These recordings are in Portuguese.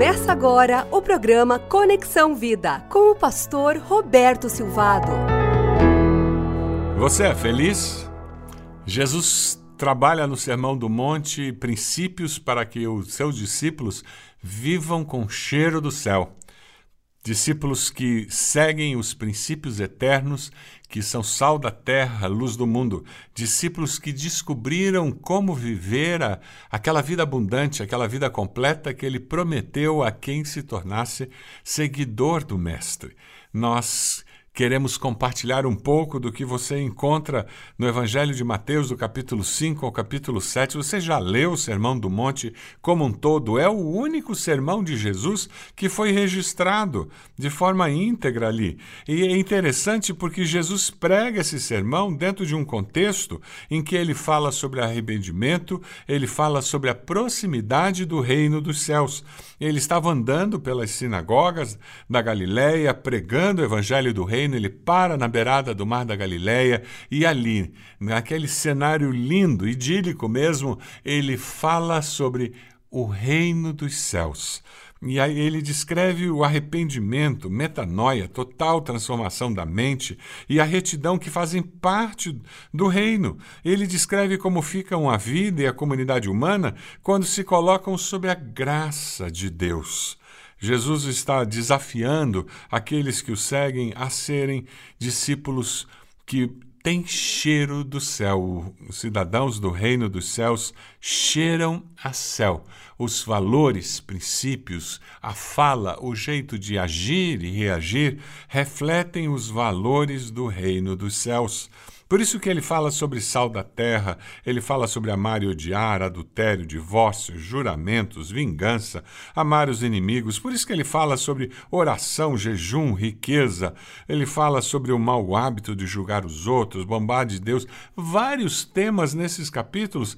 Começa agora o programa Conexão Vida com o pastor Roberto Silvado. Você é feliz? Jesus trabalha no Sermão do Monte princípios para que os seus discípulos vivam com cheiro do céu. Discípulos que seguem os princípios eternos, que são sal da terra, luz do mundo. Discípulos que descobriram como viver a, aquela vida abundante, aquela vida completa que ele prometeu a quem se tornasse seguidor do Mestre. Nós queremos compartilhar um pouco do que você encontra no Evangelho de Mateus, do capítulo 5 ao capítulo 7. Você já leu o Sermão do Monte como um todo? É o único sermão de Jesus que foi registrado de forma íntegra ali. E é interessante porque Jesus prega esse sermão dentro de um contexto em que ele fala sobre arrependimento, ele fala sobre a proximidade do reino dos céus. Ele estava andando pelas sinagogas da Galiléia, pregando o Evangelho do reino reino, ele para na beirada do mar da Galileia e ali, naquele cenário lindo, idílico mesmo, ele fala sobre o reino dos céus. E aí ele descreve o arrependimento, metanoia, total transformação da mente e a retidão que fazem parte do reino. Ele descreve como ficam a vida e a comunidade humana quando se colocam sob a graça de Deus. Jesus está desafiando aqueles que o seguem a serem discípulos que têm cheiro do céu. Os cidadãos do reino dos céus cheiram a céu. Os valores, princípios, a fala, o jeito de agir e reagir refletem os valores do reino dos céus. Por isso que ele fala sobre sal da terra, ele fala sobre amar e odiar, adultério, divórcio, juramentos, vingança, amar os inimigos. Por isso que ele fala sobre oração, jejum, riqueza. Ele fala sobre o mau hábito de julgar os outros, bombar de Deus. Vários temas nesses capítulos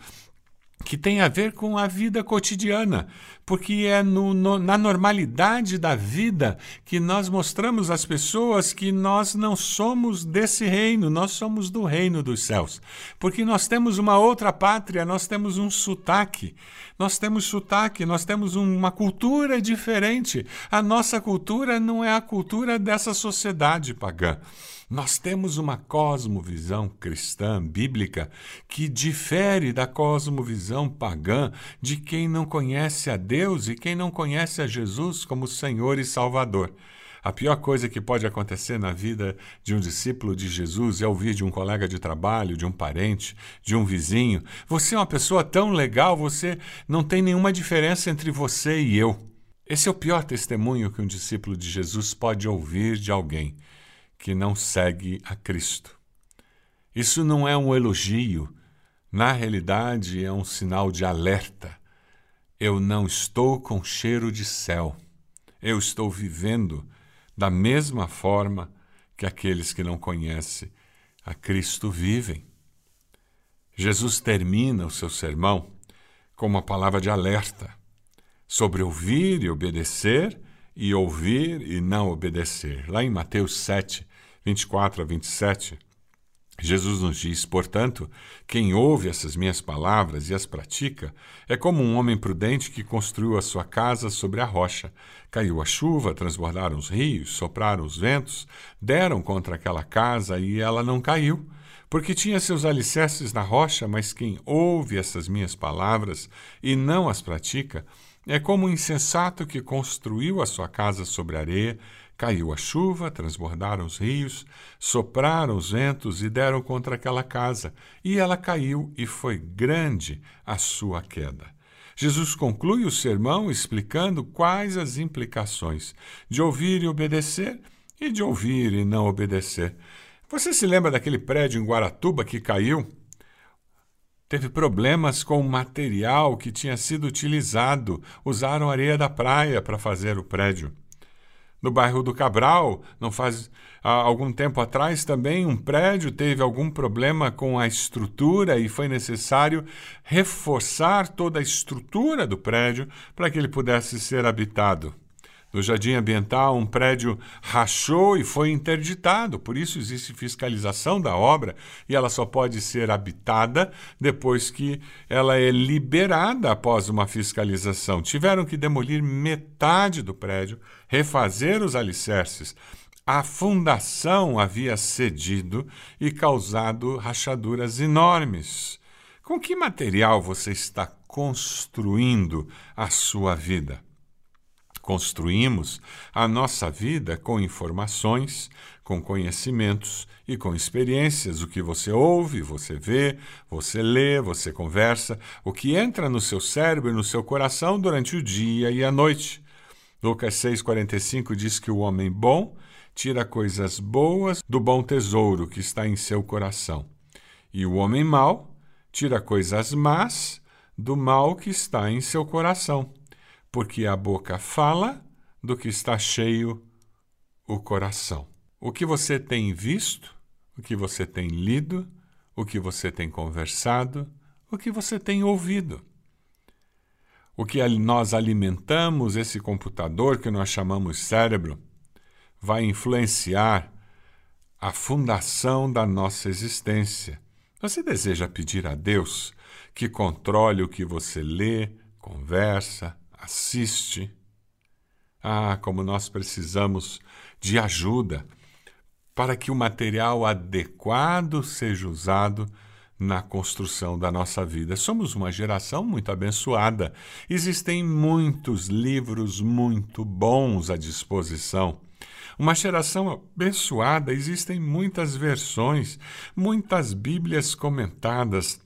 que tem a ver com a vida cotidiana, porque é no, no, na normalidade da vida que nós mostramos às pessoas que nós não somos desse reino, nós somos do reino dos céus. Porque nós temos uma outra pátria, nós temos um sotaque, nós temos sotaque, nós temos uma cultura diferente. A nossa cultura não é a cultura dessa sociedade pagã. Nós temos uma cosmovisão cristã, bíblica, que difere da cosmovisão pagã de quem não conhece a Deus e quem não conhece a Jesus como Senhor e Salvador. A pior coisa que pode acontecer na vida de um discípulo de Jesus é ouvir de um colega de trabalho, de um parente, de um vizinho: Você é uma pessoa tão legal, você não tem nenhuma diferença entre você e eu. Esse é o pior testemunho que um discípulo de Jesus pode ouvir de alguém que não segue a Cristo. Isso não é um elogio, na realidade é um sinal de alerta. Eu não estou com cheiro de céu. Eu estou vivendo da mesma forma que aqueles que não conhecem a Cristo vivem. Jesus termina o seu sermão com uma palavra de alerta sobre ouvir e obedecer e ouvir e não obedecer. Lá em Mateus 7, 24 a 27, Jesus nos diz: Portanto, quem ouve essas minhas palavras e as pratica é como um homem prudente que construiu a sua casa sobre a rocha. Caiu a chuva, transbordaram os rios, sopraram os ventos, deram contra aquela casa e ela não caiu, porque tinha seus alicerces na rocha. Mas quem ouve essas minhas palavras e não as pratica é como um insensato que construiu a sua casa sobre areia. Caiu a chuva, transbordaram os rios, sopraram os ventos e deram contra aquela casa, e ela caiu, e foi grande a sua queda. Jesus conclui o sermão explicando quais as implicações de ouvir e obedecer e de ouvir e não obedecer. Você se lembra daquele prédio em Guaratuba que caiu? Teve problemas com o material que tinha sido utilizado. Usaram areia da praia para fazer o prédio. No bairro do Cabral, não faz há algum tempo atrás também um prédio teve algum problema com a estrutura e foi necessário reforçar toda a estrutura do prédio para que ele pudesse ser habitado. No jardim ambiental, um prédio rachou e foi interditado, por isso existe fiscalização da obra e ela só pode ser habitada depois que ela é liberada após uma fiscalização. Tiveram que demolir metade do prédio, refazer os alicerces. A fundação havia cedido e causado rachaduras enormes. Com que material você está construindo a sua vida? Construímos a nossa vida com informações, com conhecimentos e com experiências. O que você ouve, você vê, você lê, você conversa, o que entra no seu cérebro e no seu coração durante o dia e a noite. Lucas 6,45 diz que o homem bom tira coisas boas do bom tesouro que está em seu coração, e o homem mau tira coisas más do mal que está em seu coração porque a boca fala do que está cheio o coração. O que você tem visto, o que você tem lido, o que você tem conversado, o que você tem ouvido. O que nós alimentamos, esse computador que nós chamamos cérebro, vai influenciar a fundação da nossa existência. Você deseja pedir a Deus que controle o que você lê, conversa, assiste. Ah, como nós precisamos de ajuda para que o material adequado seja usado na construção da nossa vida. Somos uma geração muito abençoada. Existem muitos livros muito bons à disposição. Uma geração abençoada, existem muitas versões, muitas Bíblias comentadas,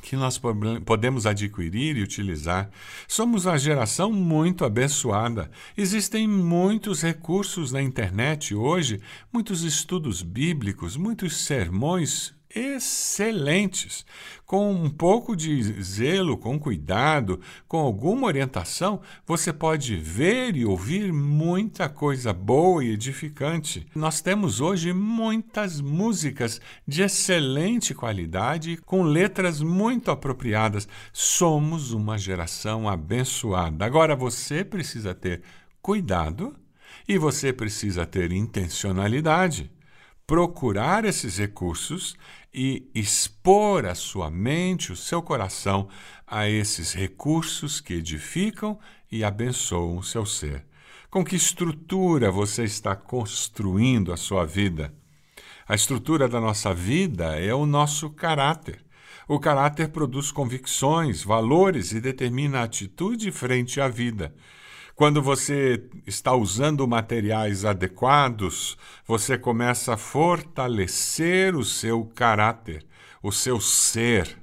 que nós podemos adquirir e utilizar. Somos uma geração muito abençoada. Existem muitos recursos na internet hoje, muitos estudos bíblicos, muitos sermões excelentes. Com um pouco de zelo, com cuidado, com alguma orientação, você pode ver e ouvir muita coisa boa e edificante. Nós temos hoje muitas músicas de excelente qualidade, com letras muito apropriadas. Somos uma geração abençoada. Agora você precisa ter cuidado e você precisa ter intencionalidade procurar esses recursos e expor a sua mente, o seu coração a esses recursos que edificam e abençoam o seu ser. Com que estrutura você está construindo a sua vida? A estrutura da nossa vida é o nosso caráter. O caráter produz convicções, valores e determina a atitude frente à vida. Quando você está usando materiais adequados, você começa a fortalecer o seu caráter, o seu ser.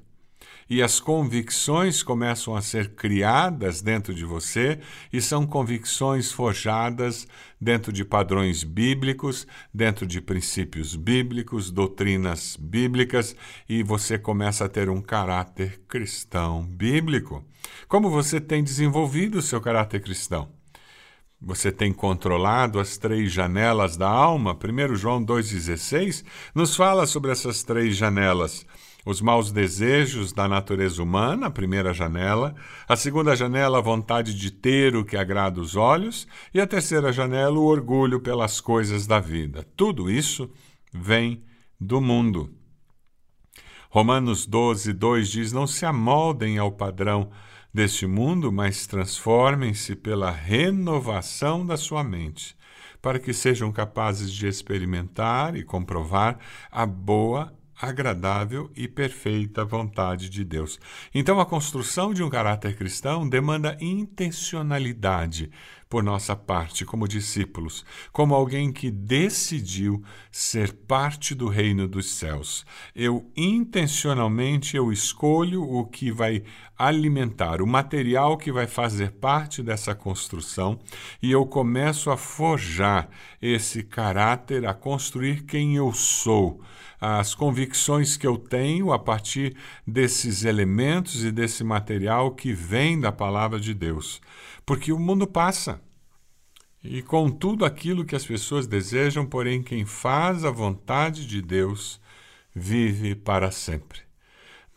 E as convicções começam a ser criadas dentro de você, e são convicções forjadas dentro de padrões bíblicos, dentro de princípios bíblicos, doutrinas bíblicas, e você começa a ter um caráter cristão bíblico. Como você tem desenvolvido o seu caráter cristão? Você tem controlado as três janelas da alma? 1 João 2,16 nos fala sobre essas três janelas. Os maus desejos da natureza humana, a primeira janela. A segunda janela, a vontade de ter o que agrada os olhos. E a terceira janela, o orgulho pelas coisas da vida. Tudo isso vem do mundo. Romanos 12, 2 diz: Não se amoldem ao padrão deste mundo, mas transformem-se pela renovação da sua mente, para que sejam capazes de experimentar e comprovar a boa, agradável e perfeita vontade de Deus. Então, a construção de um caráter cristão demanda intencionalidade por nossa parte como discípulos, como alguém que decidiu ser parte do reino dos céus. Eu intencionalmente eu escolho o que vai alimentar, o material que vai fazer parte dessa construção, e eu começo a forjar esse caráter, a construir quem eu sou as convicções que eu tenho a partir desses elementos e desse material que vem da palavra de Deus. Porque o mundo passa. E com tudo aquilo que as pessoas desejam, porém, quem faz a vontade de Deus vive para sempre.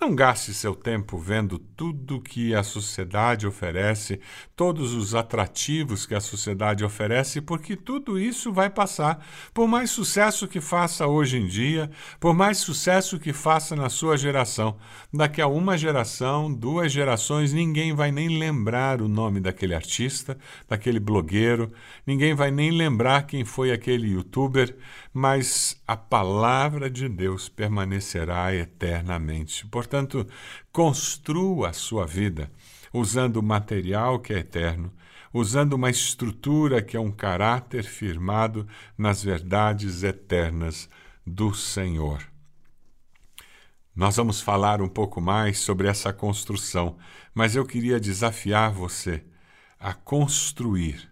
Não gaste seu tempo vendo tudo que a sociedade oferece, todos os atrativos que a sociedade oferece, porque tudo isso vai passar. Por mais sucesso que faça hoje em dia, por mais sucesso que faça na sua geração, daqui a uma geração, duas gerações, ninguém vai nem lembrar o nome daquele artista, daquele blogueiro, ninguém vai nem lembrar quem foi aquele youtuber, mas a palavra de Deus permanecerá eternamente. Portanto, construa a sua vida usando material que é eterno, usando uma estrutura que é um caráter firmado nas verdades eternas do Senhor. Nós vamos falar um pouco mais sobre essa construção, mas eu queria desafiar você a construir,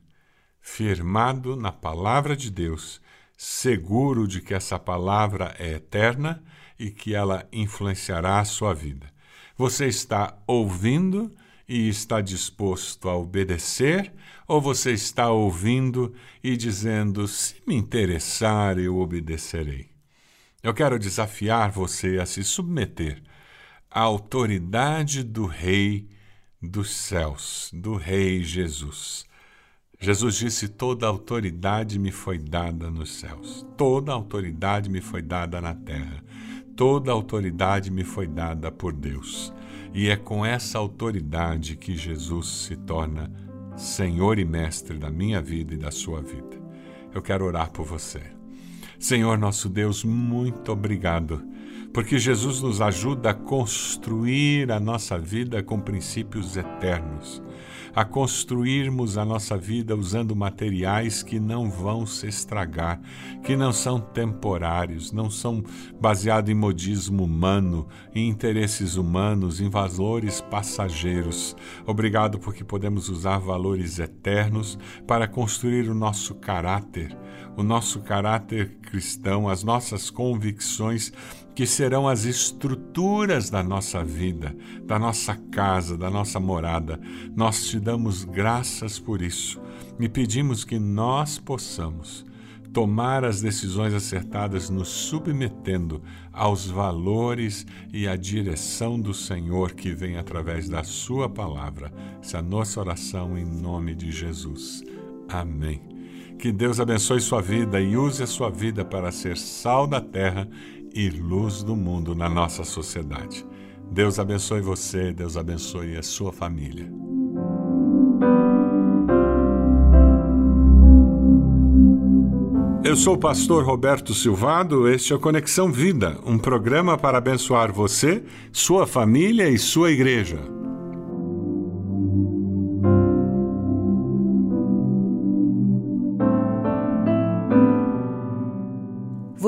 firmado na palavra de Deus seguro de que essa palavra é eterna e que ela influenciará a sua vida. Você está ouvindo e está disposto a obedecer, ou você está ouvindo e dizendo: se me interessar, eu obedecerei? Eu quero desafiar você a se submeter à autoridade do Rei dos céus, do Rei Jesus. Jesus disse: Toda autoridade me foi dada nos céus, toda autoridade me foi dada na terra, toda autoridade me foi dada por Deus. E é com essa autoridade que Jesus se torna Senhor e Mestre da minha vida e da sua vida. Eu quero orar por você. Senhor nosso Deus, muito obrigado, porque Jesus nos ajuda a construir a nossa vida com princípios eternos a construirmos a nossa vida usando materiais que não vão se estragar, que não são temporários, não são baseados em modismo humano, em interesses humanos, em valores passageiros. Obrigado porque podemos usar valores eternos para construir o nosso caráter, o nosso caráter cristão, as nossas convicções que serão as estruturas da nossa vida, da nossa casa, da nossa morada. Nós te damos graças por isso e pedimos que nós possamos tomar as decisões acertadas, nos submetendo aos valores e à direção do Senhor que vem através da Sua palavra. Essa é a nossa oração em nome de Jesus. Amém. Que Deus abençoe sua vida e use a sua vida para ser sal da terra e luz do mundo na nossa sociedade. Deus abençoe você, Deus abençoe a sua família. Eu sou o pastor Roberto Silvado, este é o Conexão Vida, um programa para abençoar você, sua família e sua igreja.